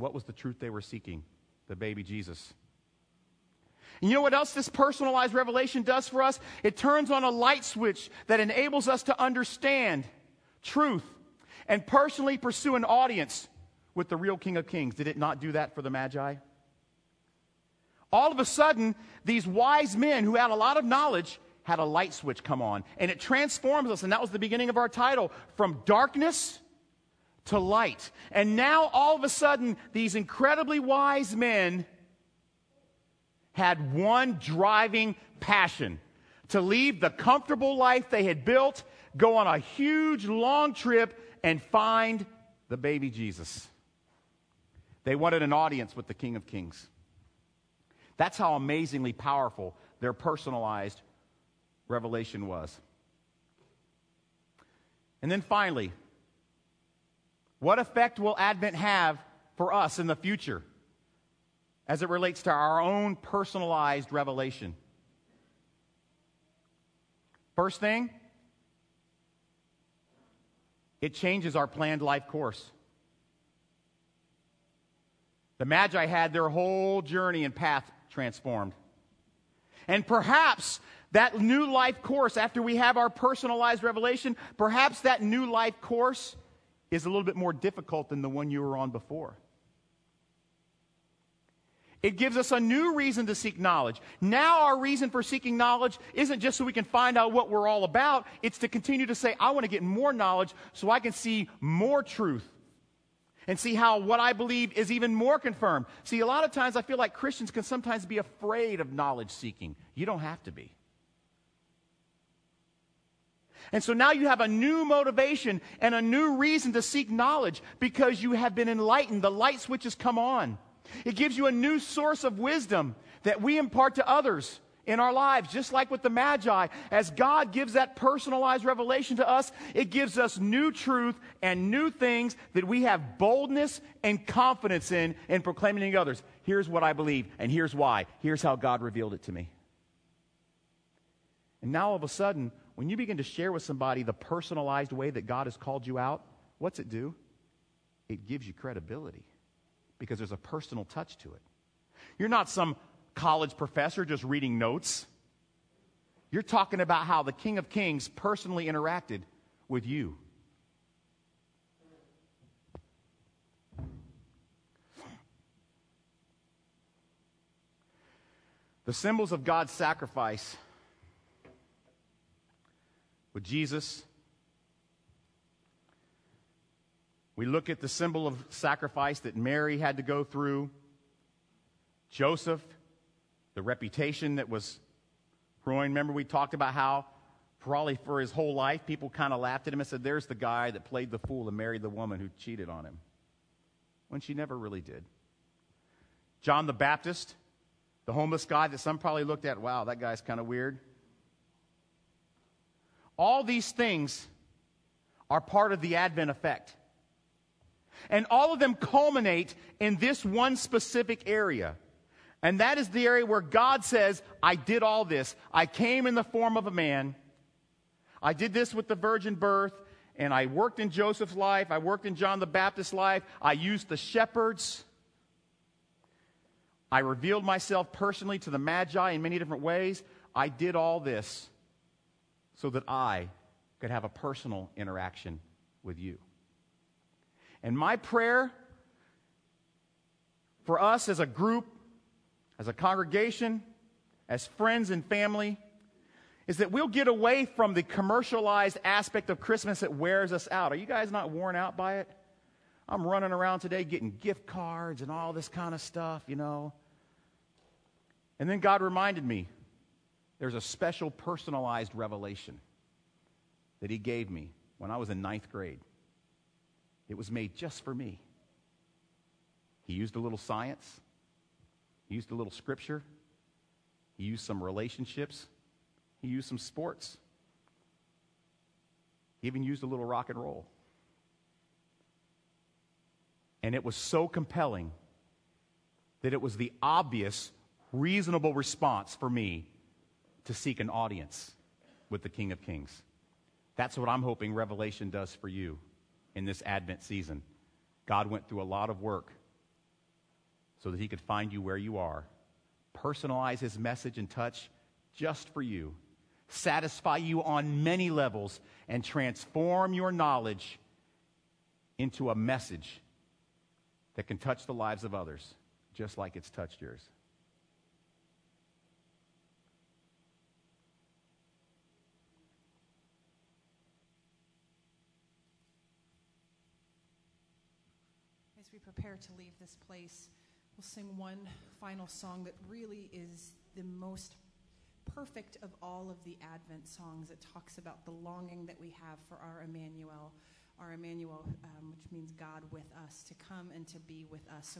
What was the truth they were seeking? The baby Jesus. And you know what else this personalized revelation does for us? It turns on a light switch that enables us to understand truth and personally pursue an audience with the real King of Kings. Did it not do that for the Magi? All of a sudden, these wise men who had a lot of knowledge had a light switch come on, and it transforms us. And that was the beginning of our title from darkness to light. And now, all of a sudden, these incredibly wise men had one driving passion to leave the comfortable life they had built, go on a huge long trip, and find the baby Jesus. They wanted an audience with the King of Kings. That's how amazingly powerful their personalized revelation was. And then finally, what effect will Advent have for us in the future as it relates to our own personalized revelation? First thing, it changes our planned life course. The Magi had their whole journey and path transformed. And perhaps that new life course, after we have our personalized revelation, perhaps that new life course is a little bit more difficult than the one you were on before. It gives us a new reason to seek knowledge. Now, our reason for seeking knowledge isn't just so we can find out what we're all about, it's to continue to say, I want to get more knowledge so I can see more truth and see how what I believe is even more confirmed. See, a lot of times I feel like Christians can sometimes be afraid of knowledge seeking. You don't have to be. And so now you have a new motivation and a new reason to seek knowledge because you have been enlightened. The light switch has come on. It gives you a new source of wisdom that we impart to others in our lives, just like with the Magi. As God gives that personalized revelation to us, it gives us new truth and new things that we have boldness and confidence in in proclaiming to others. Here's what I believe, and here's why. Here's how God revealed it to me. And now all of a sudden, when you begin to share with somebody the personalized way that God has called you out, what's it do? It gives you credibility because there's a personal touch to it. You're not some college professor just reading notes. You're talking about how the King of Kings personally interacted with you. The symbols of God's sacrifice with Jesus. We look at the symbol of sacrifice that Mary had to go through. Joseph, the reputation that was ruined. Remember, we talked about how, probably for his whole life, people kind of laughed at him and said, There's the guy that played the fool and married the woman who cheated on him. When she never really did. John the Baptist, the homeless guy that some probably looked at, wow, that guy's kind of weird. All these things are part of the Advent effect. And all of them culminate in this one specific area. And that is the area where God says, I did all this. I came in the form of a man. I did this with the virgin birth. And I worked in Joseph's life. I worked in John the Baptist's life. I used the shepherds. I revealed myself personally to the Magi in many different ways. I did all this so that I could have a personal interaction with you. And my prayer for us as a group, as a congregation, as friends and family, is that we'll get away from the commercialized aspect of Christmas that wears us out. Are you guys not worn out by it? I'm running around today getting gift cards and all this kind of stuff, you know. And then God reminded me there's a special personalized revelation that He gave me when I was in ninth grade. It was made just for me. He used a little science, he used a little scripture, he used some relationships, he used some sports, he even used a little rock and roll. And it was so compelling that it was the obvious, reasonable response for me to seek an audience with the King of Kings. That's what I'm hoping Revelation does for you in this Advent season. God went through a lot of work so that he could find you where you are, personalize his message and touch just for you, satisfy you on many levels, and transform your knowledge into a message that can touch the lives of others just like it's touched yours. As we prepare to leave this place, we'll sing one final song that really is the most perfect of all of the Advent songs. It talks about the longing that we have for our Emmanuel, our Emmanuel, um, which means God with us, to come and to be with us. So